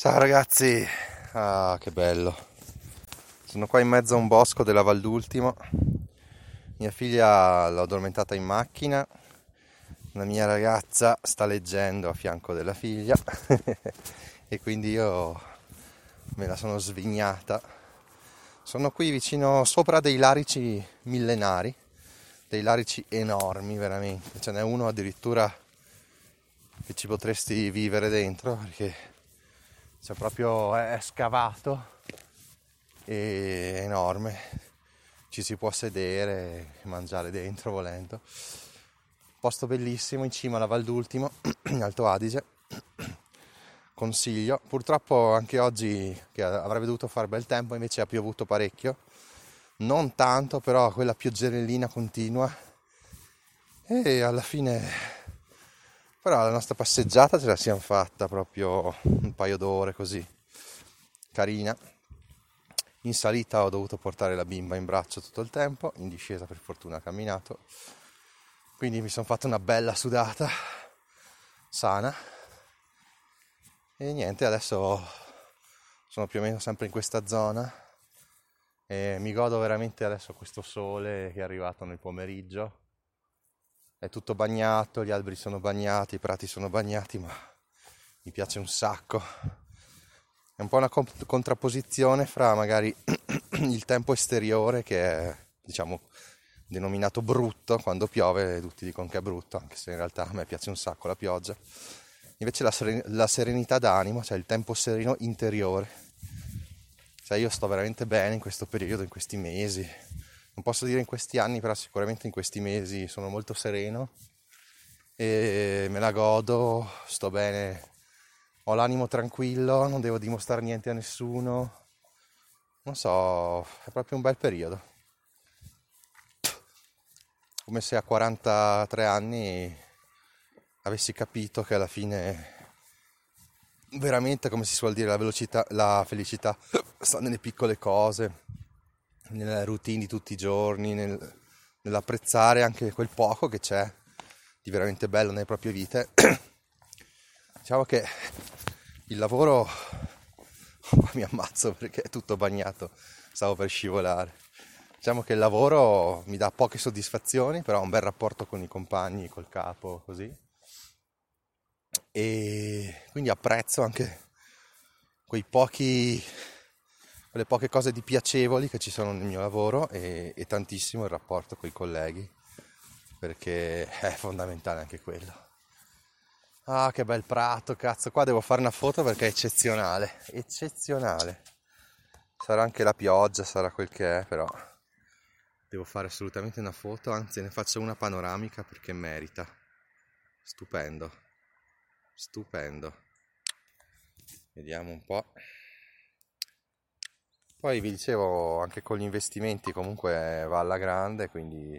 Ciao ragazzi. Ah, che bello. Sono qua in mezzo a un bosco della Valdultimo. Mia figlia l'ho addormentata in macchina la mia ragazza sta leggendo a fianco della figlia e quindi io me la sono svignata. Sono qui vicino sopra dei larici millenari, dei larici enormi veramente, ce n'è uno addirittura che ci potresti vivere dentro perché c'è proprio è scavato e è enorme, ci si può sedere e mangiare dentro volendo posto bellissimo in cima alla Val d'Ultimo, in Alto Adige. Consiglio. Purtroppo anche oggi, che avrebbe dovuto fare bel tempo, invece ha piovuto parecchio. Non tanto, però quella pioggerellina continua. E alla fine, però la nostra passeggiata ce la siamo fatta proprio un paio d'ore così. Carina. In salita ho dovuto portare la bimba in braccio tutto il tempo, in discesa per fortuna ha camminato quindi mi sono fatto una bella sudata sana e niente adesso sono più o meno sempre in questa zona e mi godo veramente adesso questo sole che è arrivato nel pomeriggio è tutto bagnato gli alberi sono bagnati i prati sono bagnati ma mi piace un sacco è un po' una contrapposizione fra magari il tempo esteriore che è diciamo denominato brutto, quando piove tutti dicono che è brutto, anche se in realtà a me piace un sacco la pioggia. Invece la, seren- la serenità d'animo, cioè il tempo sereno interiore. Cioè io sto veramente bene in questo periodo, in questi mesi. Non posso dire in questi anni, però sicuramente in questi mesi sono molto sereno e me la godo, sto bene, ho l'animo tranquillo, non devo dimostrare niente a nessuno. Non so, è proprio un bel periodo come se a 43 anni avessi capito che alla fine veramente come si suol dire la velocità la felicità sta nelle piccole cose nella routine di tutti i giorni nel, nell'apprezzare anche quel poco che c'è di veramente bello nelle proprie vite diciamo che il lavoro mi ammazzo perché è tutto bagnato stavo per scivolare Diciamo che il lavoro mi dà poche soddisfazioni, però ho un bel rapporto con i compagni, col capo, così. E quindi apprezzo anche quei pochi, quelle poche cose di piacevoli che ci sono nel mio lavoro e, e tantissimo il rapporto con i colleghi, perché è fondamentale anche quello. Ah, che bel prato, cazzo, qua devo fare una foto perché è eccezionale, eccezionale. Sarà anche la pioggia, sarà quel che è, però Devo fare assolutamente una foto, anzi ne faccio una panoramica perché merita. Stupendo. Stupendo. Vediamo un po'. Poi vi dicevo, anche con gli investimenti comunque va alla grande, quindi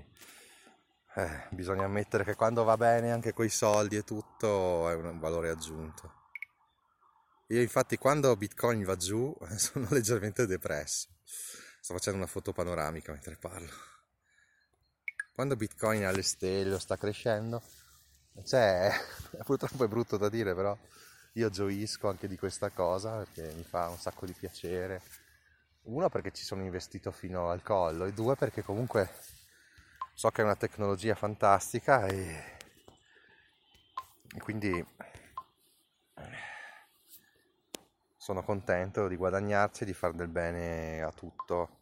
eh, bisogna ammettere che quando va bene anche con i soldi e tutto è un valore aggiunto. Io infatti quando Bitcoin va giù sono leggermente depresso. Sto facendo una foto panoramica mentre parlo. Quando Bitcoin è alle stelle o sta crescendo, cioè, purtroppo è brutto da dire, però io gioisco anche di questa cosa perché mi fa un sacco di piacere. Uno perché ci sono investito fino al collo e due perché comunque so che è una tecnologia fantastica e, e quindi sono contento di guadagnarci e di fare del bene a tutto,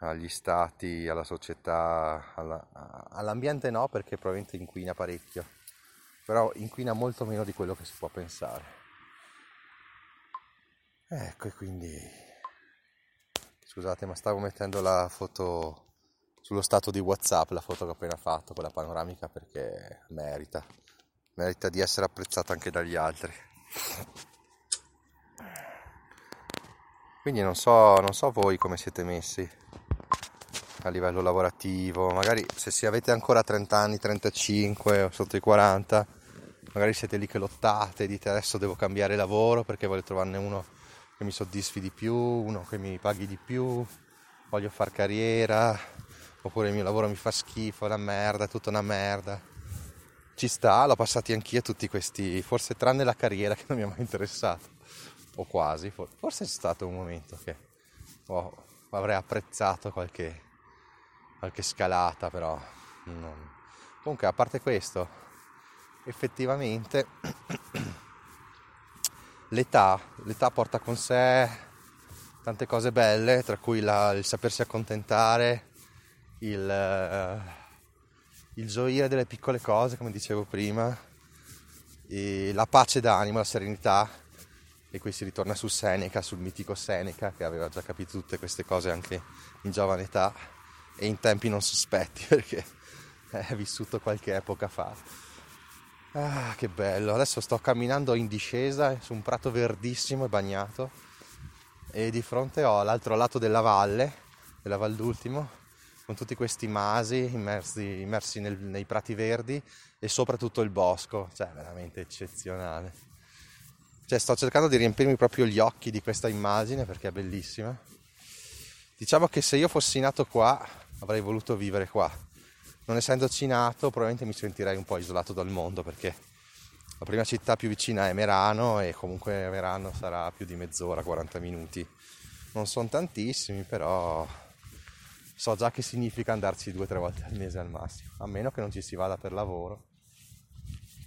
agli stati, alla società, alla, all'ambiente no perché probabilmente inquina parecchio, però inquina molto meno di quello che si può pensare. Ecco e quindi scusate ma stavo mettendo la foto sullo stato di Whatsapp, la foto che ho appena fatto, quella panoramica perché merita, merita di essere apprezzata anche dagli altri. Quindi non so, non so voi come siete messi a livello lavorativo, magari se si avete ancora 30 anni, 35 o sotto i 40, magari siete lì che lottate, dite adesso devo cambiare lavoro perché voglio trovarne uno che mi soddisfi di più, uno che mi paghi di più, voglio fare carriera, oppure il mio lavoro mi fa schifo, è una merda, è tutta una merda. Ci sta, l'ho passati anch'io tutti questi, forse tranne la carriera che non mi ha mai interessato, o quasi, forse è stato un momento che oh, avrei apprezzato qualche, qualche scalata, però non. Comunque, a parte questo, effettivamente l'età, l'età porta con sé tante cose belle, tra cui la, il sapersi accontentare, il, uh, il gioire delle piccole cose, come dicevo prima, la pace d'animo, la serenità. E qui si ritorna su Seneca, sul mitico Seneca, che aveva già capito tutte queste cose anche in giovane età e in tempi non sospetti, perché è vissuto qualche epoca fa. Ah, che bello! Adesso sto camminando in discesa su un prato verdissimo e bagnato e di fronte ho l'altro lato della valle, della Val d'Ultimo, con tutti questi masi immersi, immersi nel, nei prati verdi e soprattutto il bosco, cioè veramente eccezionale. Cioè, sto cercando di riempirmi proprio gli occhi di questa immagine perché è bellissima. Diciamo che se io fossi nato qua avrei voluto vivere qua non essendoci nato probabilmente mi sentirei un po' isolato dal mondo perché la prima città più vicina è Merano e comunque Merano sarà più di mezz'ora, 40 minuti. Non sono tantissimi, però so già che significa andarci due o tre volte al mese al massimo, a meno che non ci si vada per lavoro.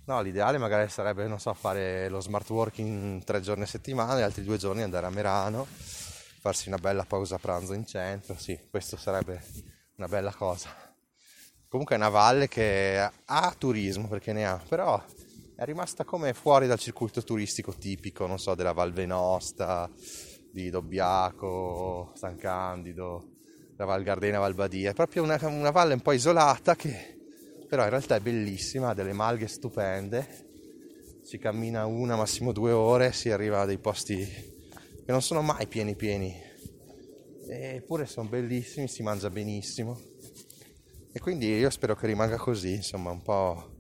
No, l'ideale magari sarebbe, non so, fare lo smart working tre giorni a settimana e altri due giorni andare a Merano, farsi una bella pausa pranzo in centro, sì, questo sarebbe una bella cosa. Comunque è una valle che ha turismo perché ne ha, però è rimasta come fuori dal circuito turistico tipico, non so, della Val Venosta, di Dobbiaco, San Candido, la Val Gardena, Val Badia. È proprio una, una valle un po' isolata che però in realtà è bellissima, ha delle malghe stupende. Si cammina una, massimo due ore, si arriva a dei posti che non sono mai pieni pieni. Eppure sono bellissimi, si mangia benissimo e quindi io spero che rimanga così, insomma, un po',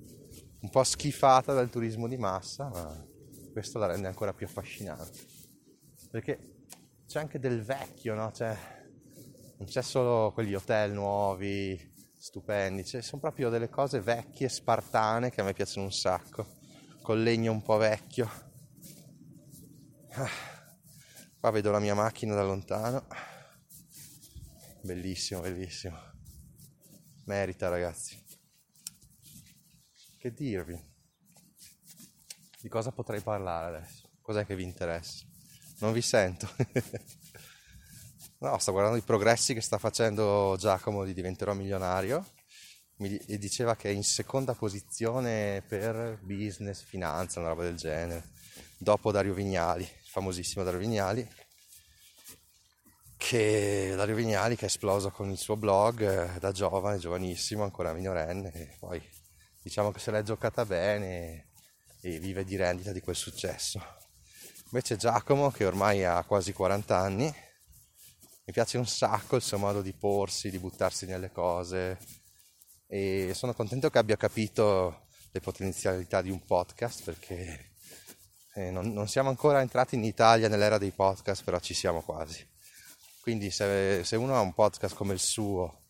un po' schifata dal turismo di massa, ma questo la rende ancora più affascinante. Perché c'è anche del vecchio, no? C'è, non c'è solo quegli hotel nuovi, stupendi, ci sono proprio delle cose vecchie, spartane, che a me piacciono un sacco, col legno un po' vecchio. Ah, qua vedo la mia macchina da lontano. Bellissimo, bellissimo. Merita ragazzi. Che dirvi? Di cosa potrei parlare adesso? Cos'è che vi interessa? Non vi sento. no, sto guardando i progressi che sta facendo Giacomo di Diventerò Milionario e diceva che è in seconda posizione per business, finanza, una roba del genere, dopo Dario Vignali, famosissimo Dario Vignali, che Dario Vignali che è esploso con il suo blog eh, da giovane, giovanissimo, ancora minorenne, poi diciamo che se l'è giocata bene e vive di rendita di quel successo. Invece Giacomo, che ormai ha quasi 40 anni, mi piace un sacco il suo modo di porsi, di buttarsi nelle cose e sono contento che abbia capito le potenzialità di un podcast perché eh, non siamo ancora entrati in Italia nell'era dei podcast, però ci siamo quasi. Quindi se, se, uno ha un podcast come il suo,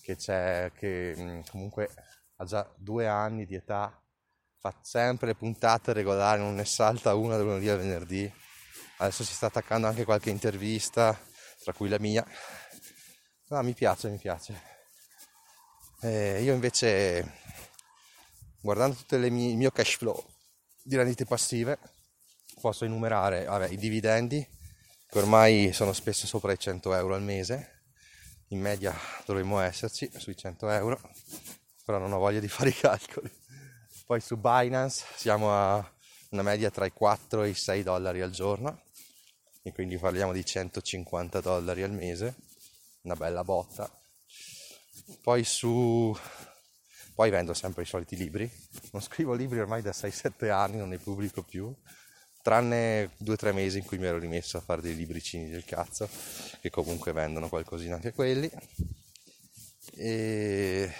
che, che mm, comunque ha già due anni di età, fa sempre puntate regolari, non ne salta una da lunedì al venerdì, adesso si sta attaccando anche qualche intervista, tra cui la mia. No, mi piace, mi piace. Eh, io invece, guardando tutto il mio cash flow di rendite passive, posso enumerare vabbè, i dividendi, che ormai sono spesso sopra i 100 euro al mese, in media dovremmo esserci sui 100 euro, però non ho voglia di fare i calcoli. Poi su Binance siamo a una media tra i 4 e i 6 dollari al giorno, e quindi parliamo di 150 dollari al mese, una bella botta. Poi su Poi vendo sempre i soliti libri. Non scrivo libri ormai da 6-7 anni, non ne pubblico più. Tranne 2-3 mesi in cui mi ero rimesso a fare dei libricini del cazzo, che comunque vendono qualcosina anche quelli. E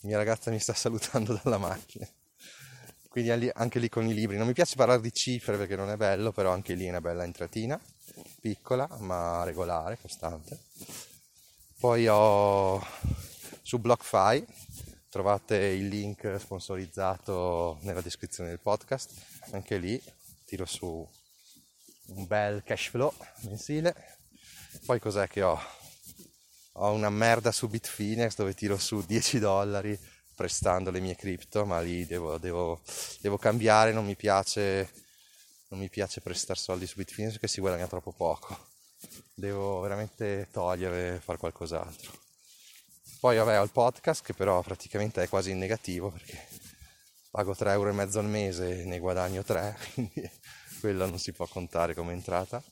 mia ragazza mi sta salutando dalla macchina. Quindi anche lì con i libri. Non mi piace parlare di cifre perché non è bello, però anche lì è una bella entratina, piccola ma regolare, costante. Poi ho su BlockFi, trovate il link sponsorizzato nella descrizione del podcast, anche lì tiro su un bel cash flow mensile. Poi cos'è che ho? Ho una merda su Bitfinex dove tiro su 10 dollari prestando le mie cripto, ma lì devo, devo, devo cambiare, non mi piace, non mi piace prestare soldi su Bitfinex perché si guadagna troppo poco. Devo veramente togliere e fare qualcos'altro. Poi vabbè ho il podcast che però praticamente è quasi in negativo perché pago 3,5 euro al mese e ne guadagno 3, quindi quello non si può contare come entrata.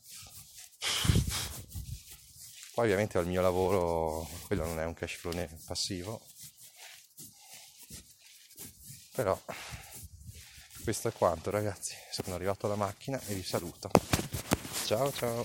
Poi ovviamente il mio lavoro, quello non è un cash flow passivo, però questo è quanto ragazzi, sono arrivato alla macchina e vi saluto. Ciao ciao!